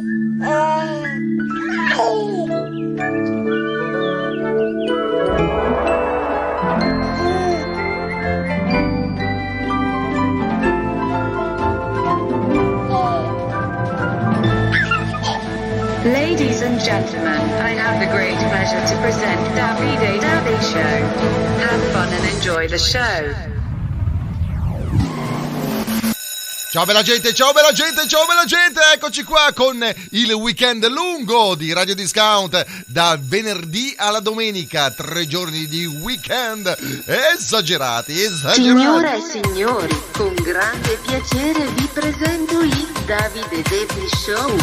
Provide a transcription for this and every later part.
Ladies and gentlemen, I have the great pleasure to present Davide Davi Show. Have fun and enjoy the show. Ciao bella gente, ciao bella gente, ciao bella gente, eccoci qua con il weekend lungo di Radio Discount da venerdì alla domenica, tre giorni di weekend esagerati, esagerati. Signore e signori, con grande piacere vi presento il Davide Devi Show.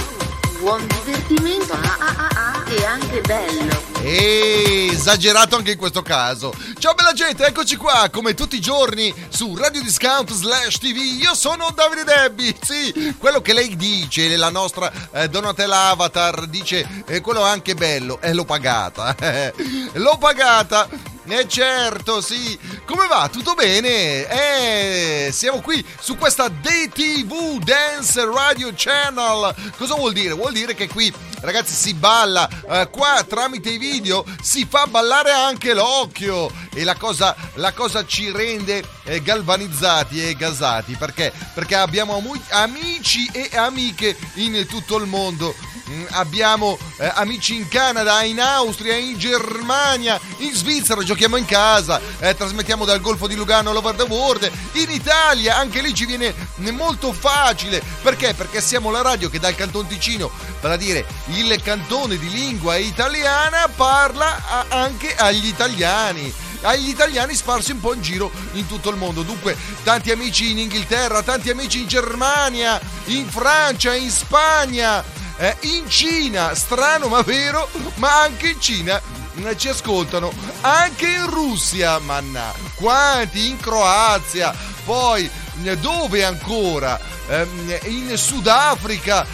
Buon divertimento ah, ah, ah, ah, e anche bello. E esagerato anche in questo caso. Ciao bella gente, eccoci qua come tutti i giorni su Radio Discount slash TV. Io sono Davide Debbi, sì, quello che lei dice, la nostra eh, Donatella Avatar dice, eh, quello è anche bello, e l'ho pagata. l'ho pagata. Eh certo, sì. Come va? Tutto bene? Eh, siamo qui su questa DTV Dance Radio Channel. Cosa vuol dire? Vuol dire che qui, ragazzi, si balla. Eh, qua tramite i video si fa ballare anche l'occhio. E la cosa, la cosa ci rende eh, galvanizzati e gasati. Perché? Perché abbiamo amici e amiche in tutto il mondo. Mm, abbiamo eh, amici in Canada, in Austria, in Germania, in Svizzera, giochiamo in casa, eh, trasmettiamo dal Golfo di Lugano all'Over the World, in Italia, anche lì ci viene molto facile, perché? Perché siamo la radio che dal Canton Ticino, vale a dire il cantone di lingua italiana, parla a- anche agli italiani agli italiani sparsi un po' in giro in tutto il mondo. Dunque, tanti amici in Inghilterra, tanti amici in Germania, in Francia, in Spagna, eh, in Cina, strano ma vero, ma anche in Cina eh, ci ascoltano, anche in Russia, manna, quanti, in Croazia, poi eh, dove ancora? Eh, in Sudafrica,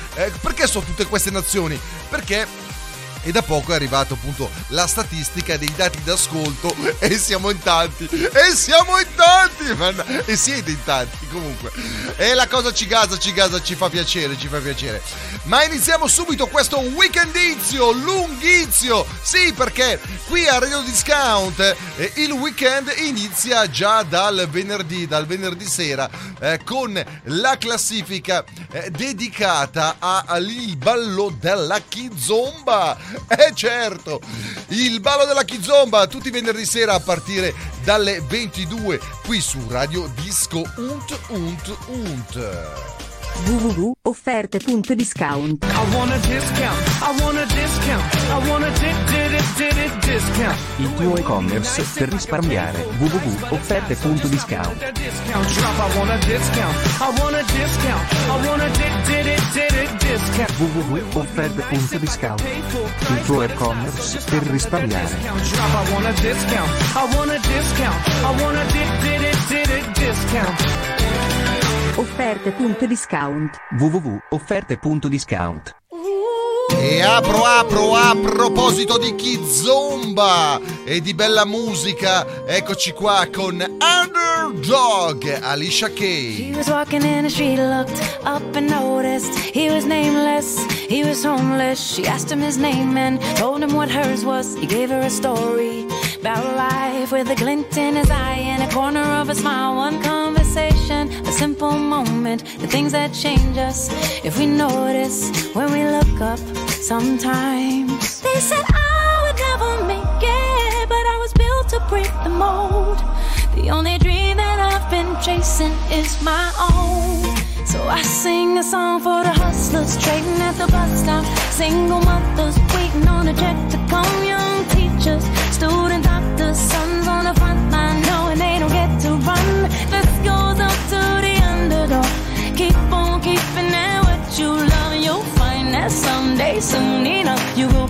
perché sono tutte queste nazioni? Perché e da poco è arrivato appunto la statistica dei dati d'ascolto e siamo in tanti e siamo in tanti man, e siete in tanti comunque. E la cosa ci gasa ci gasa ci fa piacere ci fa piacere. Ma iniziamo subito questo weekendizio lunghizio. Sì perché qui a Radio Discount eh, il weekend inizia già dal venerdì dal venerdì sera eh, con la classifica eh, dedicata al ballo della kizomba eh certo, il ballo della Kizomba tutti i venerdì sera a partire dalle 22 qui su Radio Disco Unt Unt Unt www.offerte.discount Il tuo e-commerce per risparmiare www.offerte.discount www.offerte.discount Il tuo e-commerce per risparmiare offerte.discount www.offerte.discount E apro, apro, a proposito di Kizomba e di bella musica, eccoci qua con Underdog, Alicia Kay. He was walking in the street, looked up and noticed he was nameless, he was homeless. She asked him his name and told him what hers was. He gave her a story about life with a glint in his eye and a corner of a smile. One conversation, a simple moment, the things that change us if we notice when we look up sometimes. They said I would never make it, but I was built to break the mold. The only dream that I've been chasing is my own. So I sing a song for the hustlers trading at the bus stop. Single mothers waiting on a check to come. Young teachers, student doctors, sons on the front line knowing they don't get to run. Keep on keeping at what you. Love, and you'll find that someday, soon enough, you will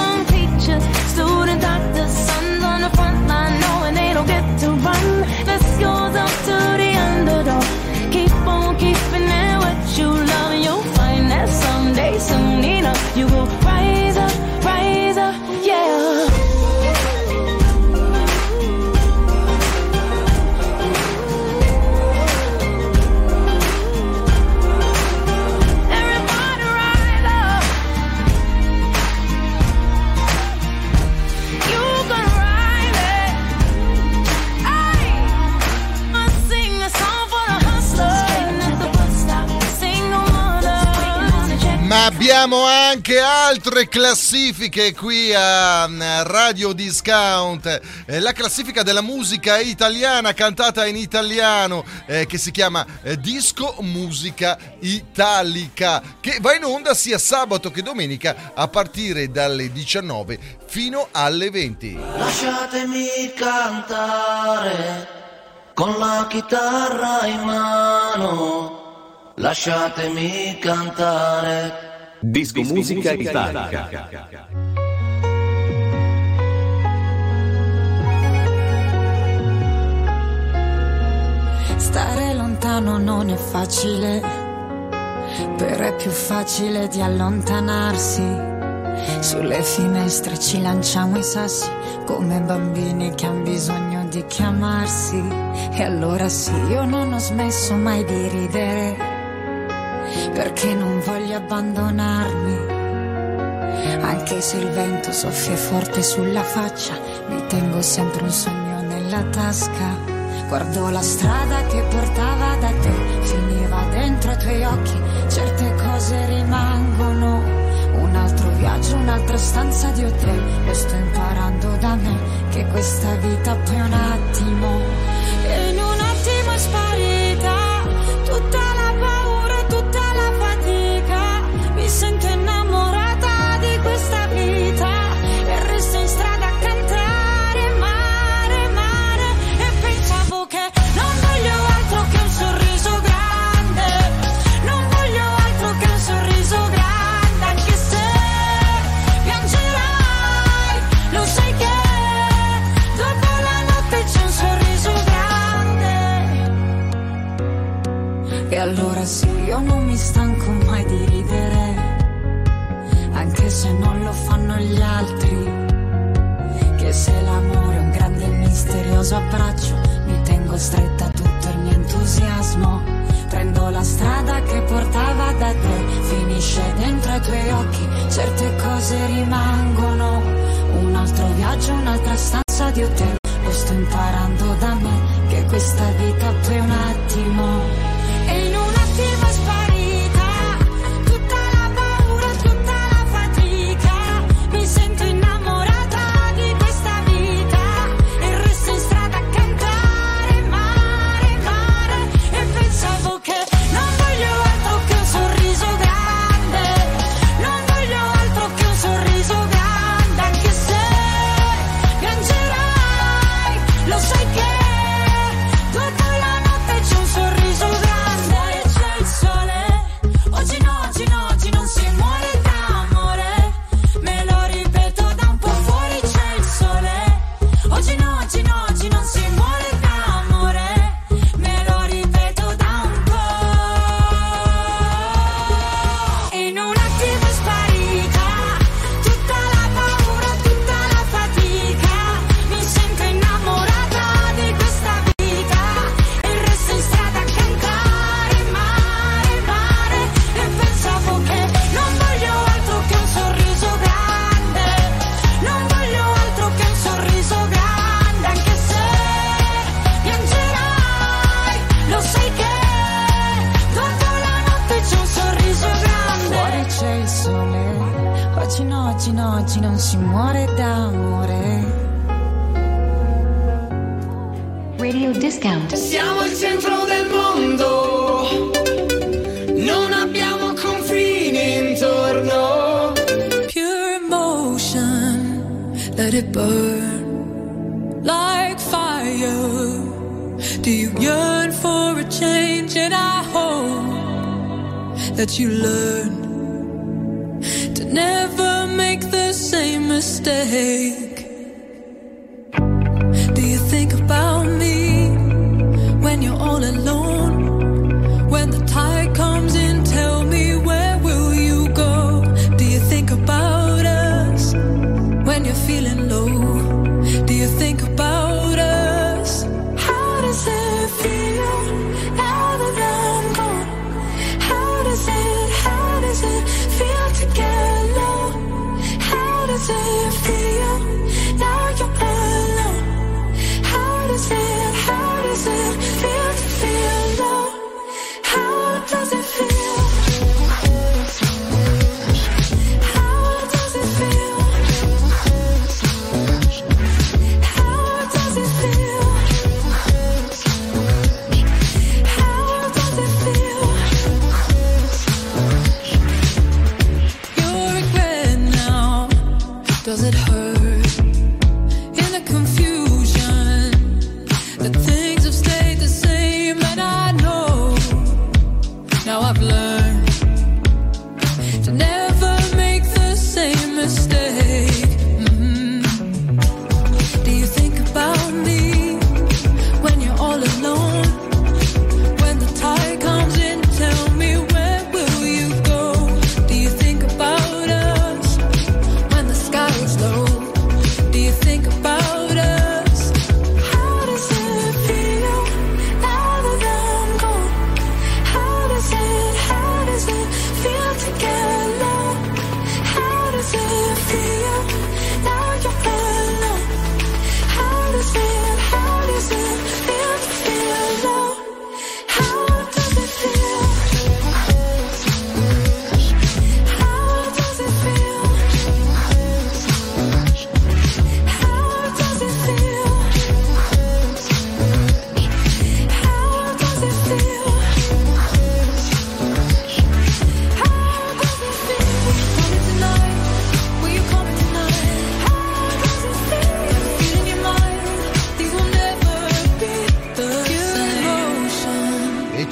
abbiamo anche altre classifiche qui a mm, Radio Discount. Eh, La classifica della musica italiana cantata in italiano eh, che si chiama eh, Disco Musica Italica che va in onda sia sabato che domenica a partire dalle 19 fino alle 20. Lasciatemi cantare con la chitarra in mano. Lasciatemi cantare. Disco Musica Italica. Stare lontano non è facile, però è più facile di allontanarsi. Sulle finestre ci lanciamo i sassi come bambini che hanno bisogno di chiamarsi. E allora sì, io non ho smesso mai di ridere, perché non voglio abbandonarmi. Anche se il vento soffia forte sulla faccia, mi tengo sempre un sogno nella tasca. Guardo la strada che portava da te, finiva dentro i tuoi occhi, certe cose rimangono. Un altro viaggio, un'altra stanza di hotel, lo sto imparando da me, che questa vita poi è un attimo. Misterioso abbraccio, mi tengo stretta tutto il mio entusiasmo. Prendo la strada che portava da te, finisce dentro i tuoi occhi, certe cose rimangono. Un altro viaggio, un'altra stanza di hotel, lo sto imparando da me, che questa vita poi è un attimo. E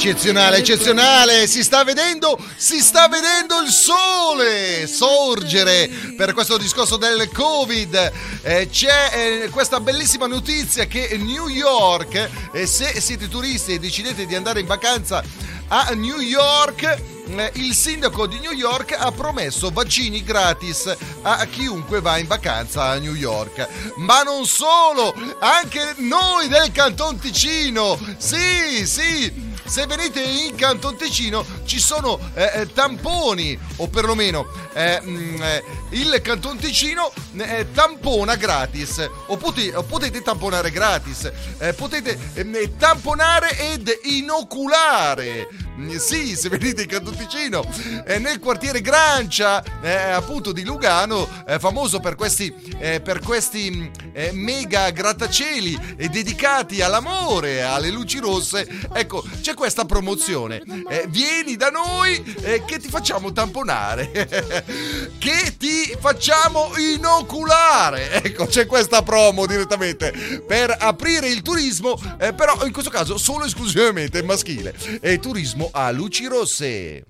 Eccezionale, eccezionale, si sta vedendo, si sta vedendo il sole sorgere per questo discorso del Covid. Eh, c'è eh, questa bellissima notizia che New York, eh, se siete turisti e decidete di andare in vacanza a New York, eh, il sindaco di New York ha promesso vaccini gratis a chiunque va in vacanza a New York. Ma non solo, anche noi del Canton Ticino. Sì, sì. Se venite in Canton Ticino ci sono eh, eh, tamponi o perlomeno eh, mm, eh, il Canton Ticino eh, tampona gratis o, pote- o potete tamponare gratis, eh, potete eh, tamponare ed inoculare. Mm, Sì, se venite in Canton Ticino, eh, nel quartiere Grancia, eh, appunto di Lugano, eh, famoso per questi, eh, per questi mm, eh, mega grattacieli eh, dedicati all'amore, alle luci rosse. Ecco, c'è questa promozione. Eh, vieni da noi eh, che ti facciamo tamponare, che ti facciamo inoculare. Ecco, c'è questa promo direttamente per aprire il turismo, eh, però in questo caso solo esclusivamente maschile. E turismo a luci rosse.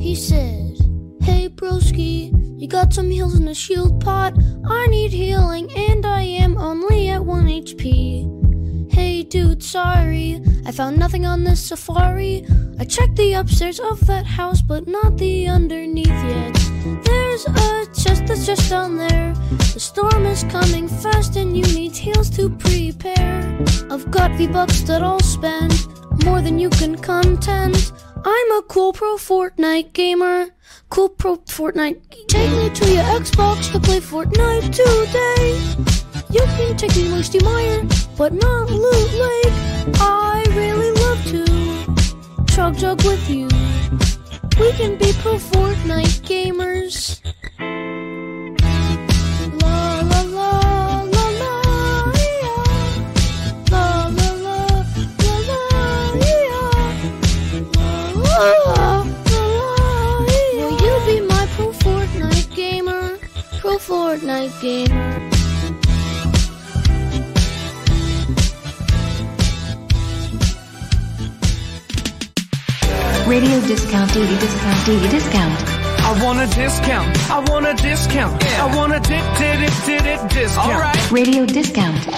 He said, Hey broski, you got some heals in a shield pot? I need healing and I am only at 1 HP. Hey dude, sorry, I found nothing on this safari. I checked the upstairs of that house, but not the underneath yet. There's a chest that's just down there. The storm is coming fast and you need heals to prepare. I've got V-Bucks that I'll spend, more than you can contend. I'm a cool pro Fortnite gamer. Cool pro Fortnite. Take me to your Xbox to play Fortnite today. You can take me Lucy Meyer, but not Loot Lake. I really love to chug chug with you. We can be pro Fortnite gamers. Will you be my pro Fortnite gamer? Pro Fortnite. Radio discount, DD discount, DD discount. I want a discount. I want a discount. I want a dip, dip, dip, dip, discount. Radio discount.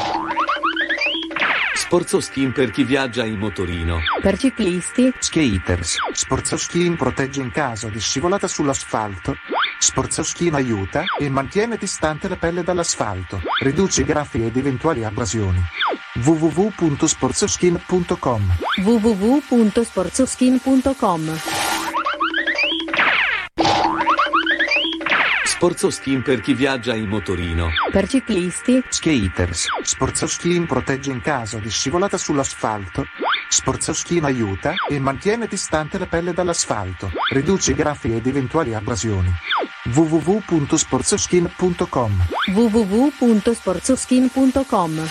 Sporzo Skin per chi viaggia in motorino. Per ciclisti, Skaters. Sportsoskin protegge in caso di scivolata sull'asfalto. Sportsoskin aiuta e mantiene distante la pelle dall'asfalto. Riduce i graffi ed eventuali abrasioni. www.sportsoskin.com www.sportsoskin.com. Sporzo Skin per chi viaggia in motorino. Per ciclisti, Skaters. Sportsoskin protegge in caso di scivolata sull'asfalto. Sportsoskin aiuta e mantiene distante la pelle dall'asfalto. Riduce i graffi ed eventuali abrasioni. www.sportsoskin.com www.sportsoskin.com.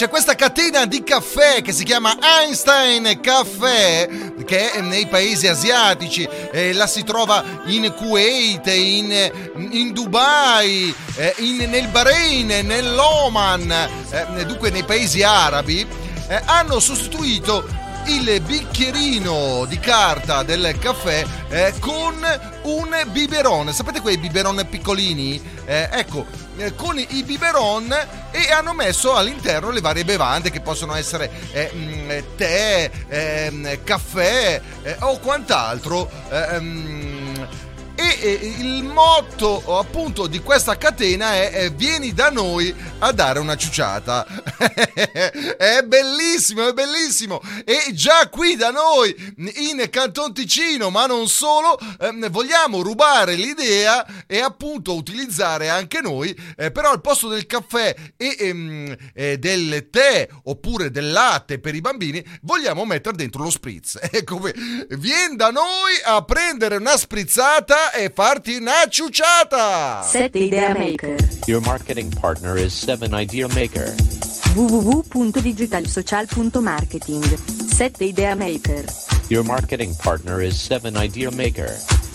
C'è questa catena di caffè che si chiama Einstein Caffè, che è nei paesi asiatici, eh, la si trova in Kuwait, in, in Dubai, eh, in- nel Bahrain, nell'Oman, eh, dunque nei paesi arabi, eh, hanno sostituito il bicchierino di carta del caffè eh, con un biberon. Sapete quei biberon piccolini? Eh, ecco, eh, con i biberon e hanno messo all'interno le varie bevande che possono essere eh, mm, tè, ehm, caffè eh, o quant'altro. ehm, e il motto appunto di questa catena è vieni da noi a dare una ciuciata. è bellissimo, è bellissimo. E già qui da noi in Canton Ticino, ma non solo, ehm, vogliamo rubare l'idea e appunto utilizzare anche noi, eh, però al posto del caffè e ehm, eh, del tè oppure del latte per i bambini, vogliamo mettere dentro lo spritz. Ecco, vieni da noi a prendere una sprizzata e farti una ciuciata. 7 Idea Maker. Your marketing partner is 7 Idea Maker. www.digitalsocial.marketing 7 Idea Maker. Your marketing partner is 7 Idea Maker.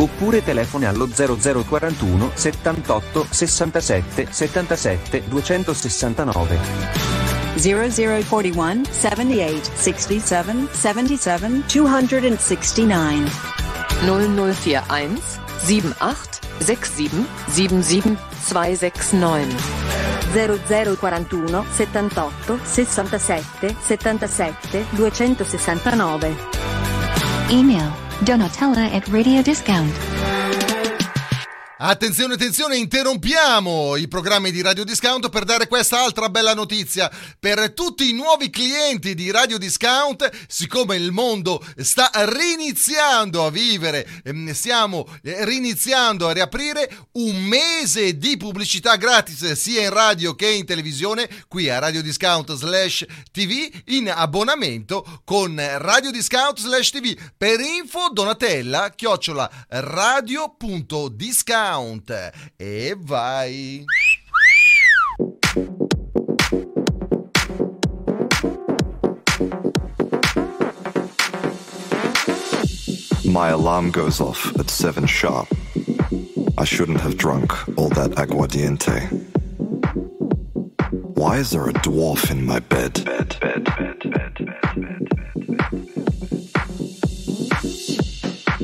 Oppure telefona allo 0041 78 67 77 269. 0041 78 67 77 269 0041 78 67 77 269 0041 78 67 77 269 Email donatella at Radio Discount. Attenzione, attenzione, interrompiamo i programmi di Radio Discount per dare questa altra bella notizia. Per tutti i nuovi clienti di Radio Discount, siccome il mondo sta riniziando a vivere, ehm, stiamo eh, riniziando a riaprire un mese di pubblicità gratis sia in radio che in televisione qui a Radio Discount slash TV in abbonamento con Radio Discount slash TV. Per info Donatella chiocciola radio.discount e vai. My alarm goes off at 7 sharp. I shouldn't have drunk all that aguardiente. Why is there a dwarf in my bed?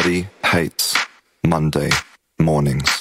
Everybody hates Monday mornings.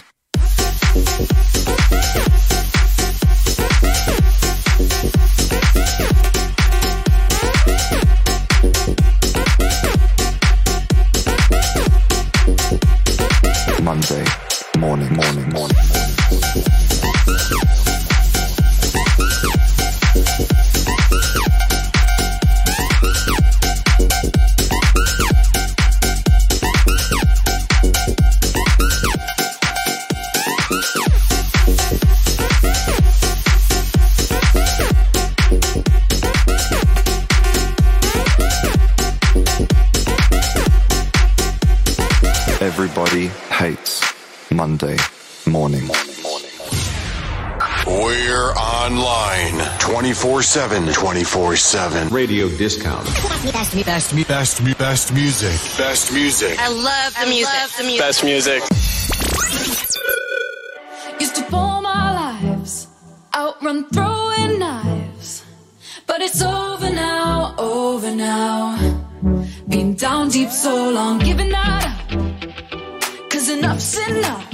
24 7. 24 7. Radio Discount. Best, me, best, me, best, me, best music. Best music. I love the music. Love the music. Best music. Used to pour my lives, outrun throwing knives. But it's over now, over now. Been down deep so long, giving that up. Cause enough's enough.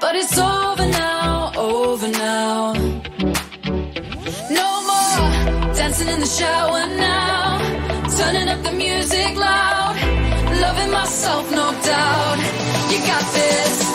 But it's over now, dancing in the shower now. Turning up the music loud. Loving myself, no doubt. You got this,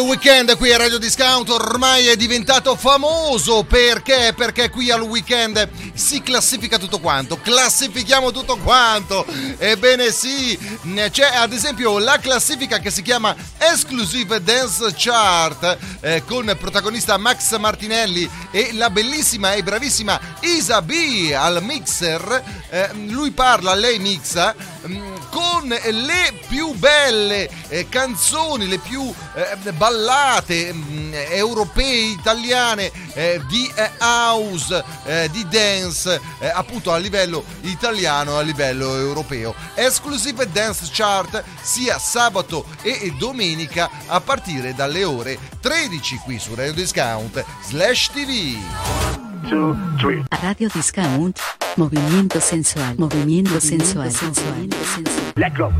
weekend qui a Radio Discount ormai è diventato famoso perché? Perché qui al weekend si classifica tutto quanto, classifichiamo tutto quanto. Ebbene sì, c'è ad esempio la classifica che si chiama Exclusive Dance Chart eh, con protagonista Max Martinelli e la bellissima e bravissima Isa B al mixer. Eh, lui parla, lei mixa mm, con le più belle eh, canzoni, le più eh, ballate mm, europee, italiane eh, di eh, house, eh, di dance, eh, appunto a livello italiano e a livello europeo. Exclusive Dance Chart sia sabato e domenica a partire dalle ore 13 qui su Radio Discount slash TV. Radio Discount. Movimiento sensual. Movimiento sensual. Let go.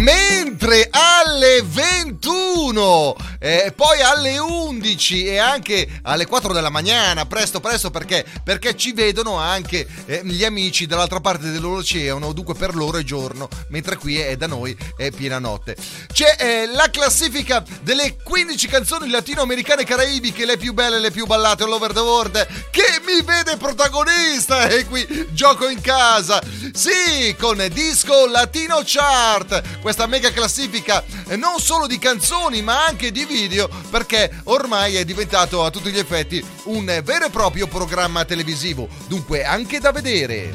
Mais Mentre alle 21 eh, poi alle 11 e anche alle 4 della mattina, presto presto perché, perché ci vedono anche eh, gli amici dall'altra parte dell'oceano, dunque per loro è giorno, mentre qui è da noi è piena notte. C'è eh, la classifica delle 15 canzoni latinoamericane e caraibiche, le più belle, le più ballate all over the world, che mi vede protagonista. E qui gioco in casa. Sì, con Disco Latino Chart, questa mega classifica eh, non solo di canzoni ma anche di video perché ormai è diventato a tutti gli effetti un vero e proprio programma televisivo, dunque anche da vedere.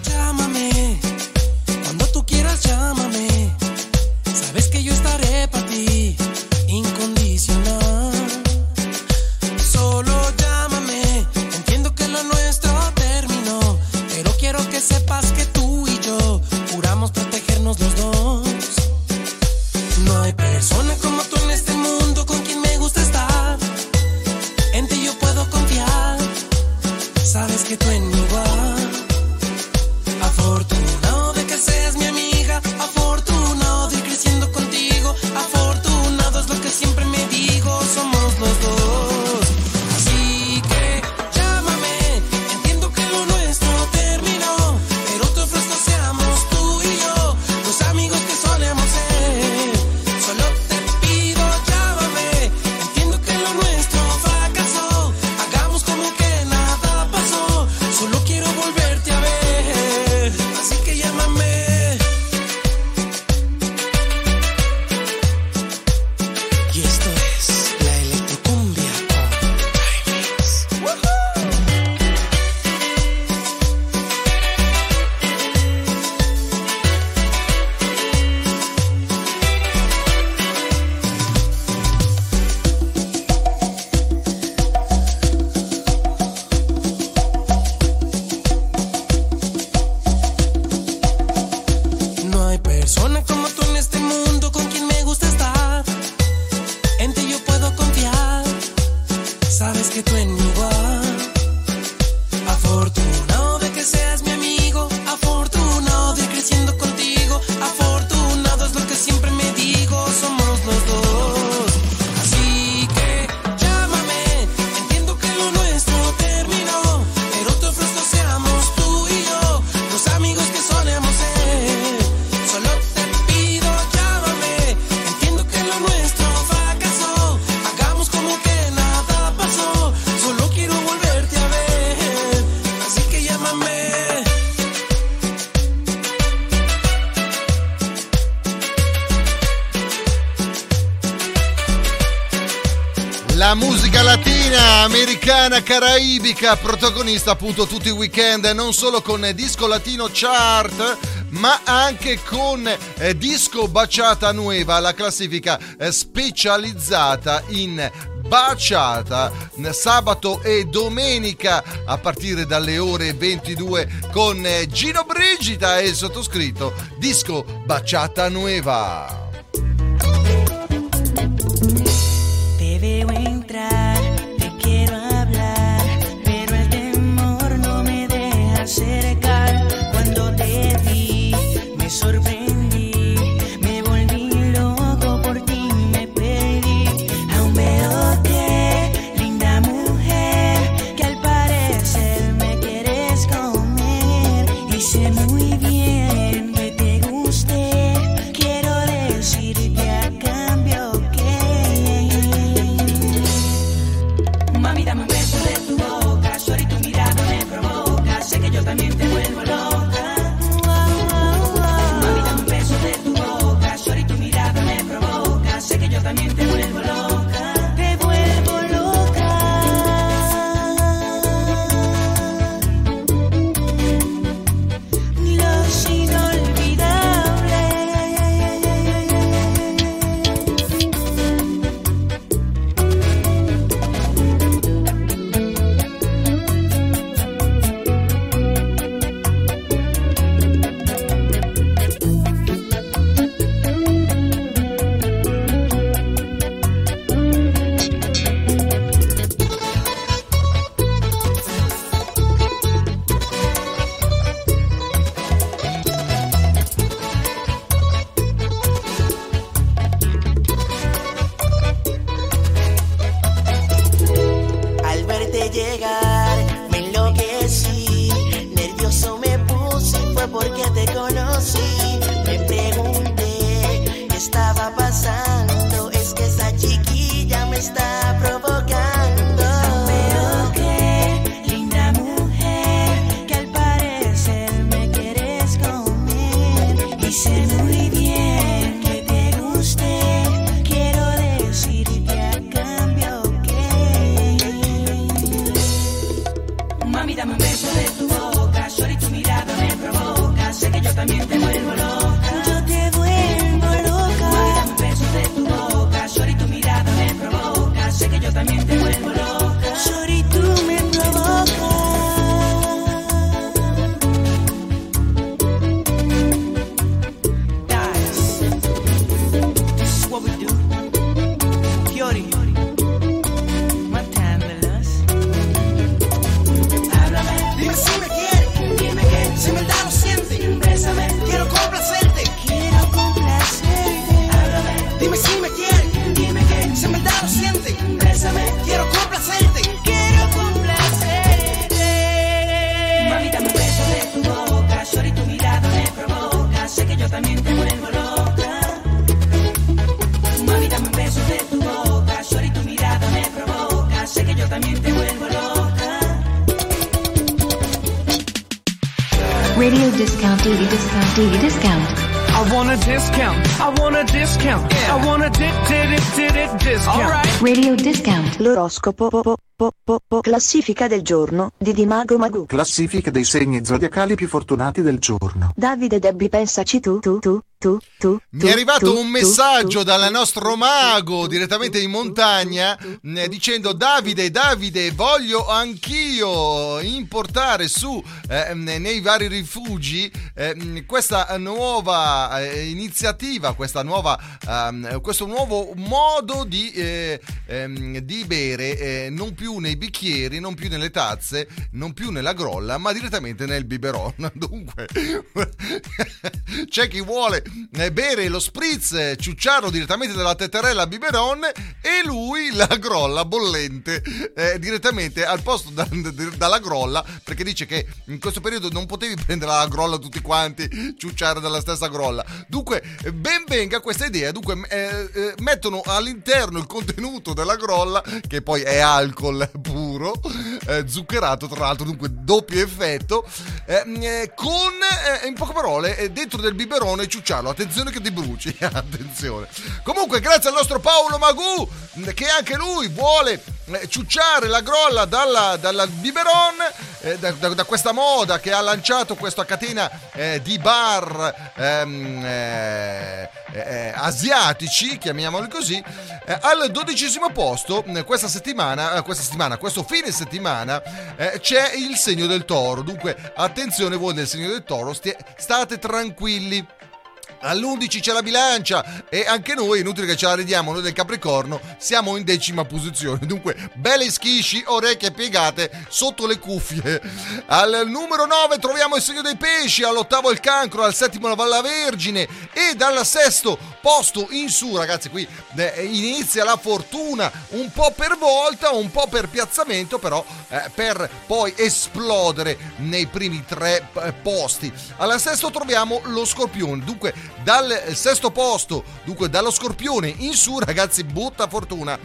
por tu caraibica, protagonista appunto tutti i weekend, non solo con Disco Latino Chart, ma anche con eh, Disco Baciata Nueva, la classifica eh, specializzata in baciata sabato e domenica a partire dalle ore 22 con eh, Gino Brigida e il sottoscritto Disco Baciata Nueva. Radio discount. L'oroscopo po- po- po- po- po- classifica del giorno di Dimago Magu. Classifica dei segni zodiacali più fortunati del giorno. Davide Debbi pensaci tu tu tu tu tu. Mi è arrivato un messaggio dal nostro mago direttamente in montagna eh, dicendo Davide, Davide, voglio anch'io importare su eh, nei vari rifugi eh, questa nuova eh, iniziativa, questa nuova, ehm, questo nuovo modo di, eh, ehm, di bere eh, non più nei bicchieri, non più nelle tazze, non più nella grolla, ma direttamente nel biberon. Dunque, c'è chi vuole bere lo spritz, eh, ciucciarlo direttamente dalla teterella biberon e lui la grolla bollente eh, direttamente al posto da- da- dalla grolla perché dice che in questo periodo non potevi prendere la grolla tutti quanti, ciucciare dalla stessa grolla. Dunque, eh, ben venga questa idea. Dunque, eh, eh, mettono all'interno il contenuto della grolla, che poi è alcol puro, eh, zuccherato tra l'altro, dunque doppio effetto, eh, eh, con, eh, in poche parole, eh, dentro del biberone ciucciato bruciarlo. Attenzione che ti bruci. Attenzione. Comunque, grazie al nostro Paolo Magù, che anche lui vuole eh, ciucciare la grolla dalla, dalla biberon, eh, da, da- da questa moda che ha lanciato questa catena eh, di bar ehm, eh, eh, asiatici, chiamiamoli così, eh, al dodicesimo posto eh, questa settimana, eh, questa settimana, questo fine settimana eh, c'è il segno del toro. Dunque, attenzione voi del segno del toro, stia- state tranquilli. All'11 c'è la bilancia e anche noi, inutile che ce la ridiamo, noi del Capricorno siamo in decima posizione. Dunque, belle schisci, orecchie piegate sotto le cuffie. Al numero 9 troviamo il segno dei pesci, all'ottavo il cancro, al settimo la Valla Vergine e dal sesto posto in su, ragazzi, qui eh, inizia la fortuna un po' per volta, un po' per piazzamento, però eh, per poi esplodere nei primi tre eh, posti. Al sesto troviamo lo Scorpione, dunque dal sesto posto, dunque dallo Scorpione in su, ragazzi, butta fortuna.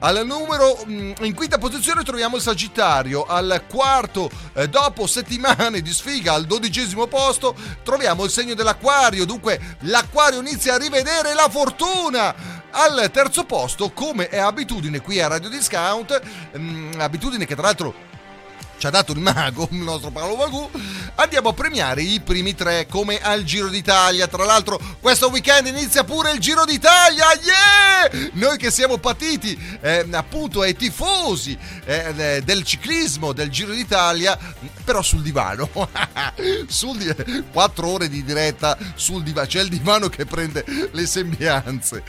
Al numero mm, in quinta posizione troviamo il Sagittario, al quarto eh, dopo settimane di sfiga al dodicesimo posto troviamo il segno dell'Aquario, dunque l'Aquario inizia a rivedere la fortuna. Al terzo posto, come è abitudine qui a Radio Discount, mm, abitudine che tra l'altro ci ha dato il mago, il nostro Paolo Magù, andiamo a premiare i primi tre come al Giro d'Italia. Tra l'altro questo weekend inizia pure il Giro d'Italia, yeah! Noi che siamo patiti eh, appunto ai tifosi eh, del ciclismo del Giro d'Italia, però sul divano. sul di- quattro ore di diretta sul divano, c'è il divano che prende le sembianze.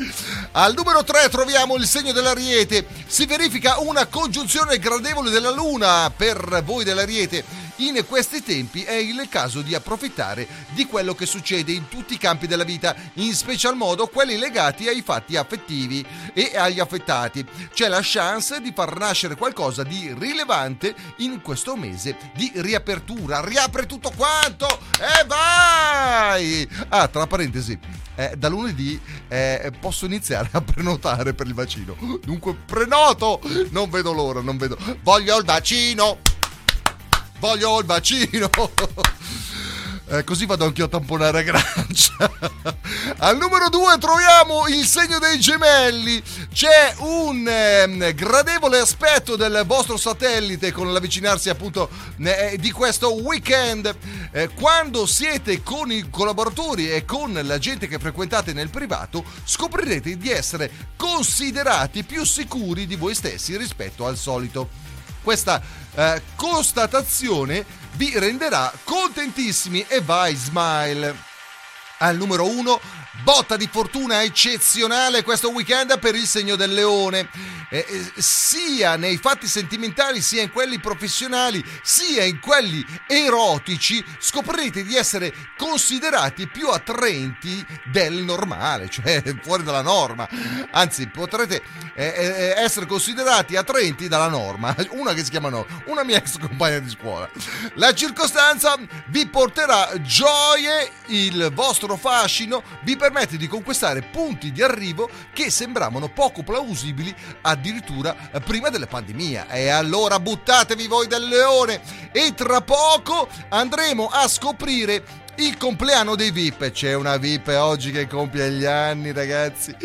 Al numero 3 troviamo il segno dell'Ariete. Si verifica una congiunzione gradevole della Luna per voi dell'Ariete. In questi tempi è il caso di approfittare di quello che succede in tutti i campi della vita, in special modo quelli legati ai fatti affettivi e agli affettati. C'è la chance di far nascere qualcosa di rilevante in questo mese di riapertura. Riapre tutto quanto e vai! Ah, tra parentesi, eh, da lunedì eh, posso iniziare a prenotare per il vaccino. Dunque prenoto! Non vedo l'ora, non vedo. Voglio il vaccino! Voglio il vaccino! Eh, così vado anch'io a tamponare a grancia. Al numero 2 troviamo il segno dei gemelli. C'è un ehm, gradevole aspetto del vostro satellite con l'avvicinarsi appunto eh, di questo weekend. Eh, quando siete con i collaboratori e con la gente che frequentate nel privato, scoprirete di essere considerati più sicuri di voi stessi rispetto al solito. Questa eh, constatazione vi renderà contentissimi e vai smile. Al numero 1, botta di fortuna eccezionale questo weekend per il segno del leone. Eh, eh, sia nei fatti sentimentali, sia in quelli professionali, sia in quelli erotici, scoprirete di essere considerati più attraenti del normale, cioè fuori dalla norma. Anzi, potrete eh, eh, essere considerati attraenti dalla norma. Una che si chiama norma, una mia ex compagna di scuola. La circostanza vi porterà gioie, il vostro fascino vi permette di conquistare punti di arrivo che sembravano poco plausibili addirittura prima della pandemia. E allora buttatevi voi del leone e tra poco andremo a scoprire il compleanno dei VIP. C'è una VIP oggi che compie gli anni, ragazzi.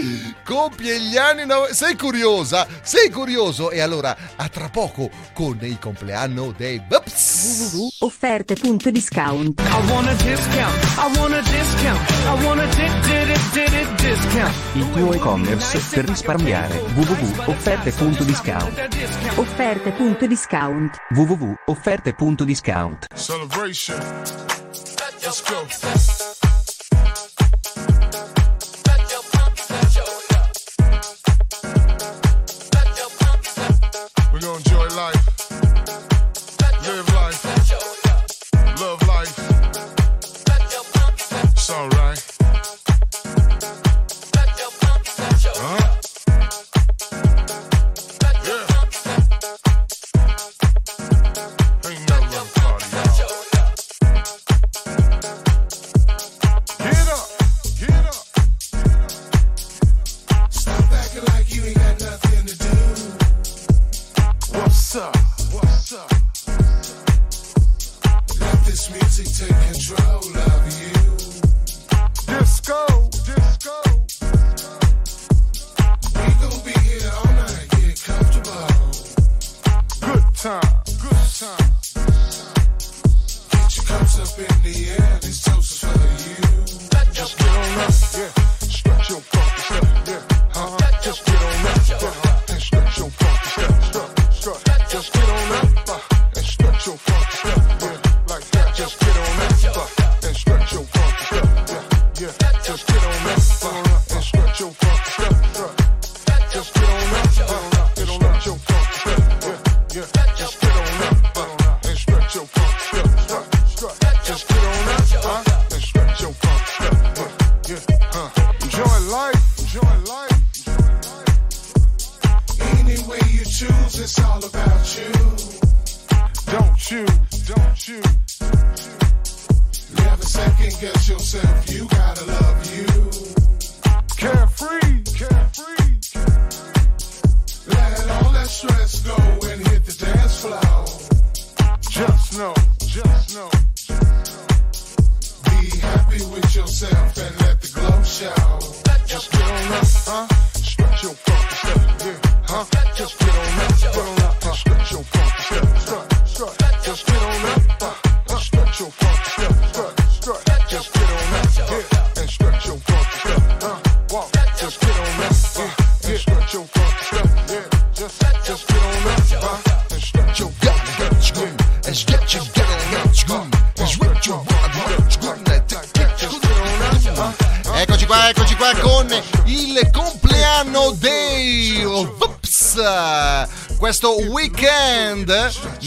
Compie gli anni. no- Sei curiosa? Sei curioso? E allora a tra poco con il compleanno dei VIPs. www.offerte.discount I want a discount. I want a discount. I want a di- di- di- di- discount. Il tuo e-commerce per risparmiare. www.offerte.discount offerte.discount www.offerte.discount Celebration. Let's go. the air.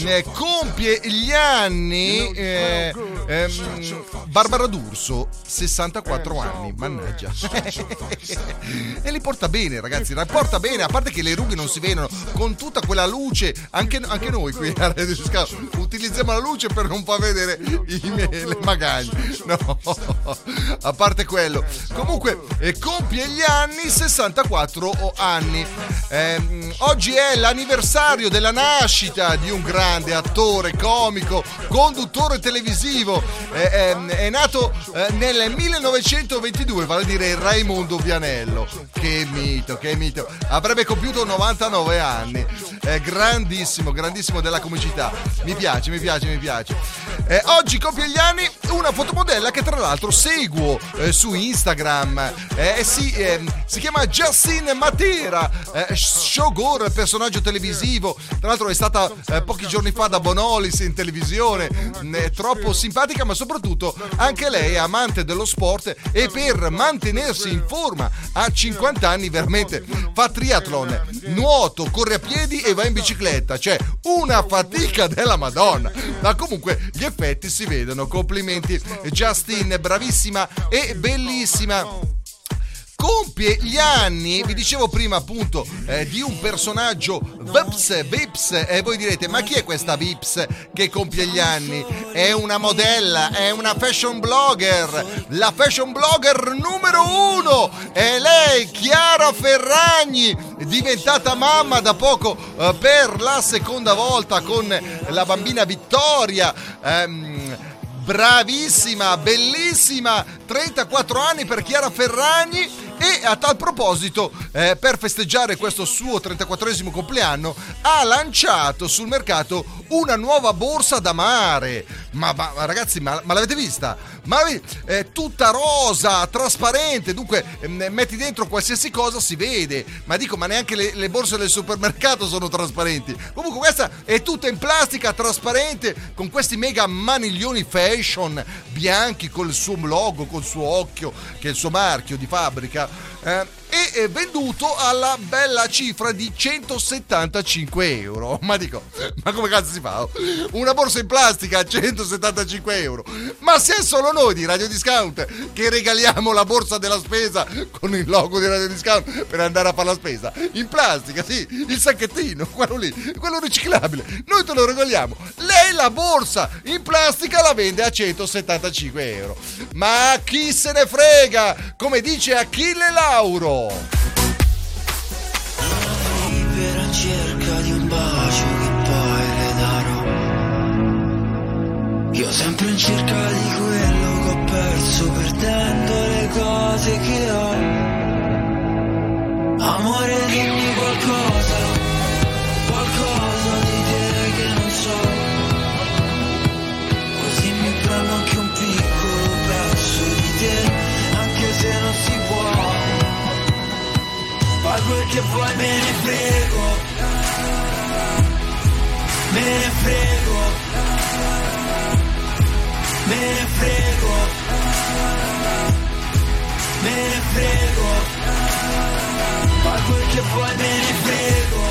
Eh, compie Barbara D'Urso, 64 anni, mannaggia. e li porta bene, ragazzi, la porta bene, a parte che le rughe non si vedono, con tutta quella luce, anche, anche noi qui a Radio Scala utilizziamo la luce per non far vedere i, le magagne. No, a parte quello. Comunque, eh, compie gli anni 64 anni. Ehm, oggi è l'anniversario della nascita di un grande attore, comico, conduttore televisivo. Eh, ehm, è nato eh, nel 1922, vale a dire Raimondo Vianello. Che mito, che mito. Avrebbe compiuto 99 anni. Eh, grandissimo, grandissimo della comicità. Mi piace, mi piace, mi piace. Eh, oggi compie gli anni una fotomodella che tra l'altro seguo eh, su Instagram. Eh, si, ehm, si chiama Justine Matera, eh, showgirl, personaggio televisivo. Tra l'altro è stata eh, pochi giorni fa da Bonolis in televisione. È troppo simpatica, ma soprattutto anche lei è amante dello sport e per mantenersi in forma a 50 anni veramente fa triathlon, nuoto, corre a piedi e va in bicicletta. Cioè una fatica della Madonna. Ma comunque gli effetti si vedono. Complimenti Justine, bravissima e bellissima compie gli anni, vi dicevo prima appunto eh, di un personaggio Vips, Vips e voi direte ma chi è questa Vips che compie gli anni? È una modella, è una fashion blogger, la fashion blogger numero uno è lei, Chiara Ferragni, diventata mamma da poco eh, per la seconda volta con la bambina Vittoria. Ehm, bravissima, bellissima, 34 anni per Chiara Ferragni e a tal proposito, eh, per festeggiare questo suo 34esimo compleanno, ha lanciato sul mercato una nuova borsa da mare. Ma, ma- ragazzi, ma, ma l'avete vista? Ma è tutta rosa, trasparente, dunque ehm, metti dentro qualsiasi cosa si vede. Ma dico, ma neanche le, le borse del supermercato sono trasparenti. Comunque questa è tutta in plastica, trasparente, con questi mega maniglioni fashion bianchi col suo logo, col suo occhio, che è il suo marchio di fabbrica. Eh, e è venduto alla bella cifra di 175 euro. Ma dico, ma come cazzo si fa? Una borsa in plastica a 175 euro. Ma se è solo noi di Radio Discount che regaliamo la borsa della spesa con il logo di Radio Discount per andare a fare la spesa in plastica, sì, il sacchettino, quello lì, quello riciclabile. Noi te lo regaliamo. Lei la borsa in plastica la vende a 175 euro. Ma chi se ne frega? Come dice Achille Lauro. Per cerca di un bacio che poi le darò. Io sempre in cerca di quello che ho perso, perdendo le cose che ho. Amore, dimmi qualcosa Fai quel che vuoi, me ne frego. Me ne frego. Me ne frego. Me ne frego. Fai quel che vuoi, me ne frego.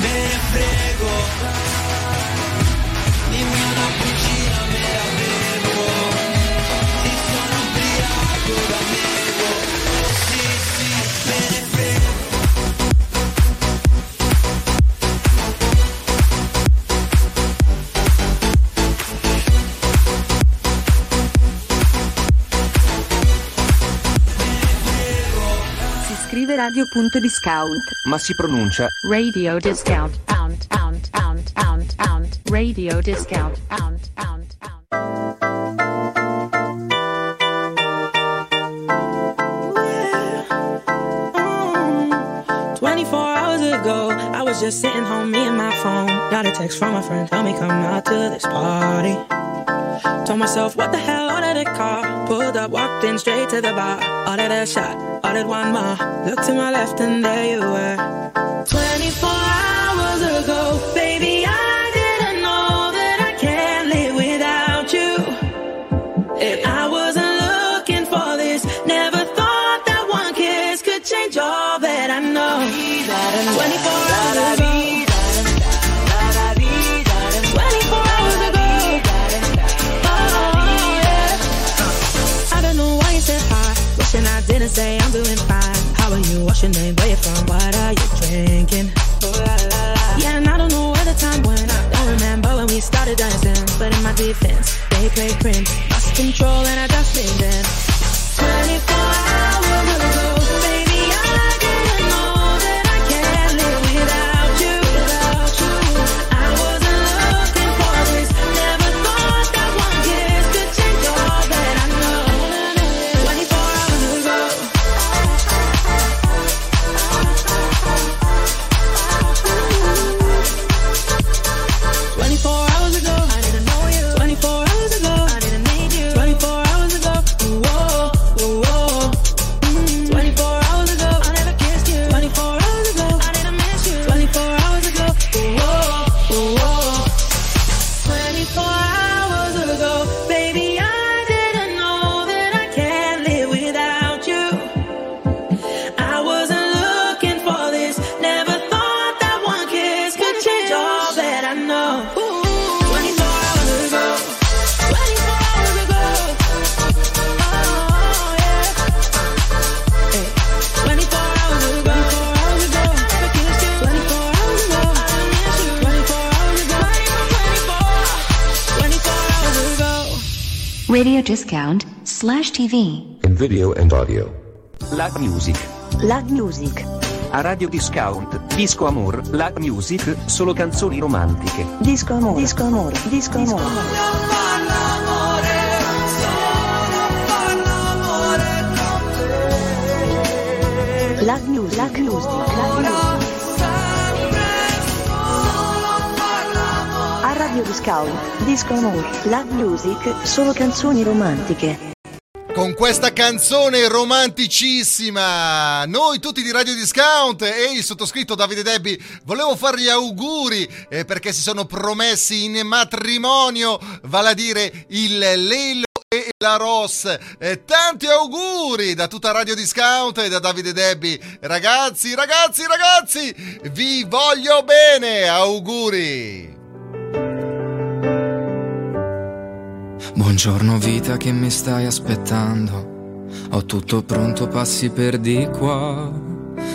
Me ne Radio.discount. Ma si pronuncia Radio discount. Pound, pound, pound, pound, pound. Radio discount. Pound, pound, pound. Mm, 24 hours ago, I was just sitting home, me and my phone. Got a text from a friend, tell me come out to this party. Told myself, what the hell, ordered a car. Pulled up, walked in straight to the bar. Ordered a shot, ordered one more. Looked to my left and there you were. 24 be friends, they play friends. La Music. Lag Music. A Radio Discount, Disco Amor, La Music, solo canzoni romantiche. Disco amore. Disco amore. Disco amore. Lag Music. Lag Music. Lag Music. A Radio Discount, Disco Amore, Lag Music, solo canzoni romantiche. Con questa canzone romanticissima, noi tutti di Radio Discount e il sottoscritto Davide Debbi volevo fargli auguri eh, perché si sono promessi in matrimonio, vale a dire il Lelo e la Ross. Eh, tanti auguri da tutta Radio Discount e da Davide Debbi. Ragazzi, ragazzi, ragazzi, vi voglio bene, auguri. Buongiorno vita che mi stai aspettando. Ho tutto pronto, passi per di qua.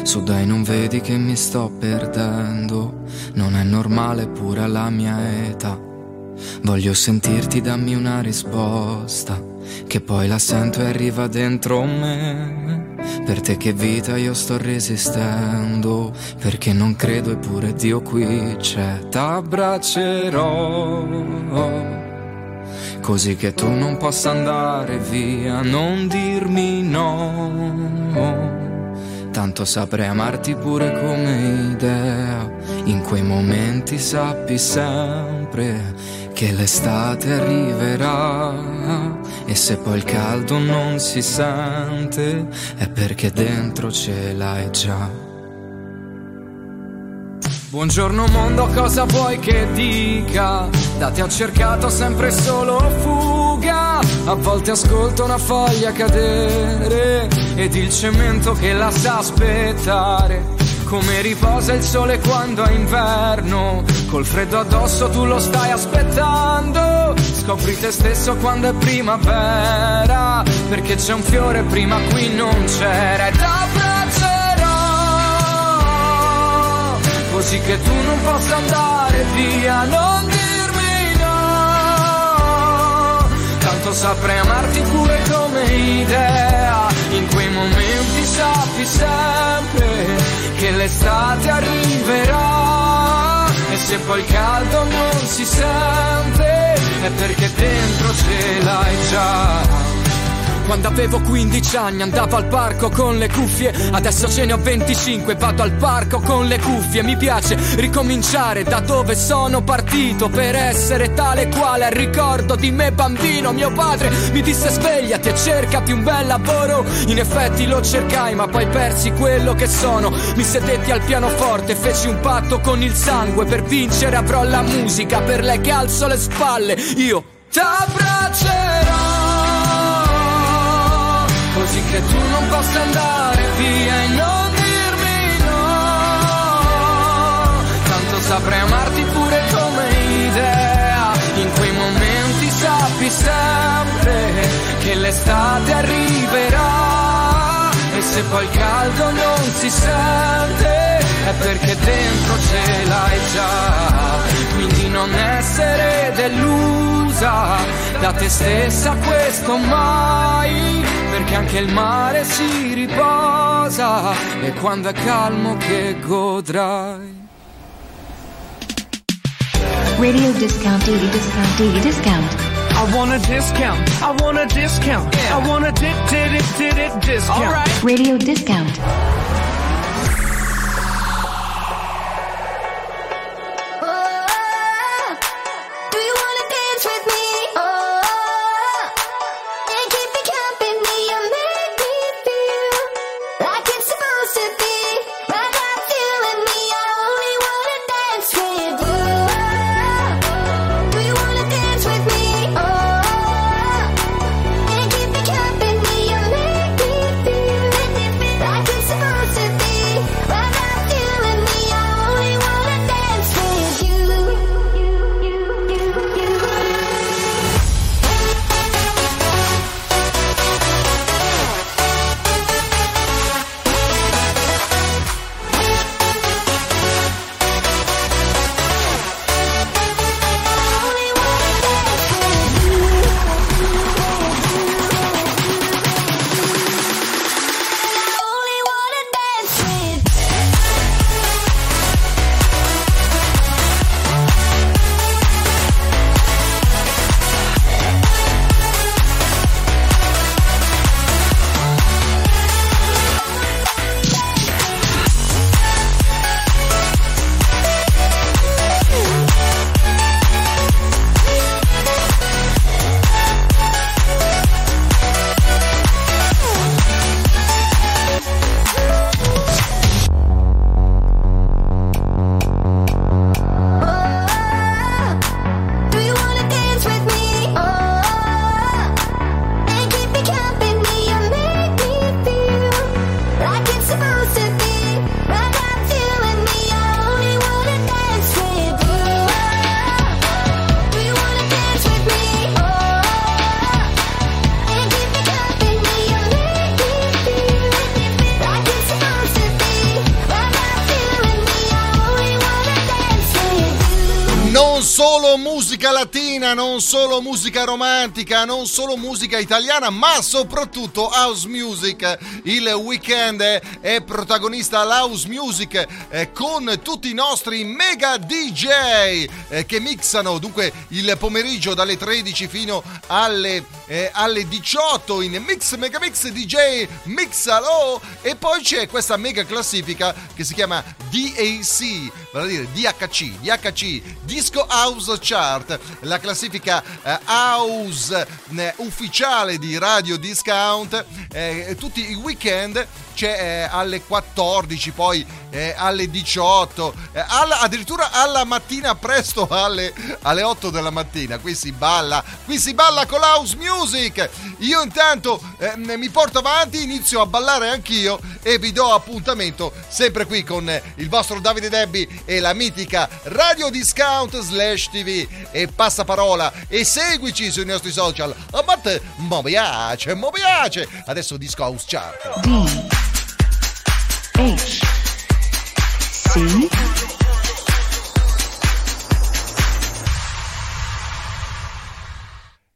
Su dai, non vedi che mi sto perdendo. Non è normale pure alla mia età. Voglio sentirti, dammi una risposta. Che poi la sento e arriva dentro me. Per te che vita io sto resistendo. Perché non credo eppure Dio qui c'è. T'abbraccerò. Così che tu non possa andare via, non dirmi no. Tanto saprei amarti pure come idea. In quei momenti sappi sempre che l'estate arriverà. E se poi il caldo non si sente, è perché dentro ce l'hai già. Buongiorno mondo, cosa vuoi che dica? Da te ho cercato sempre solo fuga. A volte ascolto una foglia cadere ed il cemento che la sa aspettare. Come riposa il sole quando è inverno, col freddo addosso tu lo stai aspettando. Scopri te stesso quando è primavera, perché c'è un fiore prima qui non c'era. Così che tu non possa andare via, non dirmi no. Tanto saprei amarti pure come idea, In quei momenti sappi sempre che l'estate arriverà e se poi il caldo non si sente è perché dentro ce l'hai già. Quando avevo 15 anni andavo al parco con le cuffie, adesso ce ne ho 25, vado al parco con le cuffie. Mi piace ricominciare da dove sono partito per essere tale quale al ricordo di me bambino. Mio padre mi disse svegliati e cercati un bel lavoro. In effetti lo cercai, ma poi persi quello che sono. Mi sedetti al pianoforte, feci un patto con il sangue per vincere avrò la musica, per lei che alzo le spalle. Io t'abbraccerò che tu non possa andare via e non dirmi no. Tanto saprei amarti pure come idea. In quei momenti sappi sempre che l'estate arriverà. E se poi il caldo non si sente, è perché dentro ce l'hai già. Quindi non essere delusa da te stessa, questo mai. Perché anche il mare si riposa e quando è calmo che godrai. Radio discount, daily discount, daily discount. I want a discount. I want a discount. I want a dip, dip, dip, dip, dip discount. All right. Radio discount. Musica latina, non solo musica romantica, non solo musica italiana, ma soprattutto house music. Il weekend è, protagonista l'house music eh, con tutti i nostri mega DJ eh, che mixano dunque il pomeriggio dalle 13 fino alle, eh, alle 18 in Mix Mega Mix DJ Mixalo e poi c'è questa mega classifica che si chiama DAC, vale a dire DHC, DHC Disco House Chart, la classifica eh, house eh, ufficiale di Radio Discount. eh, tutti i weekend c'è eh, alle 14, poi eh, alle 18, eh, alla- addirittura alla mattina presto alle, alle 8 della mattina. Qui si balla, qui si balla con l'house music. Io intanto eh, mi porto avanti, inizio a ballare anch'io e vi do appuntamento sempre qui con il vostro Davide Debbi e la mitica Radio Discount slash TV e passaparola e seguici sui nostri social. A parte, mi piace, mi piace. Adesso disco house chart. D H C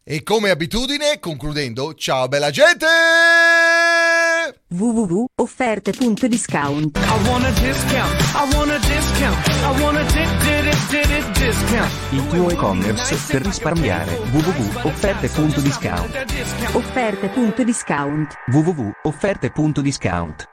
E come abitudine, concludendo, ciao bella gente! offerte? www.offerte.discount I want a discount. I want a discount. I want a di- di- di- di- di- discount. Il tuo e-commerce per risparmiare. www.offerte.discount Offerte.discount www.offerte.discount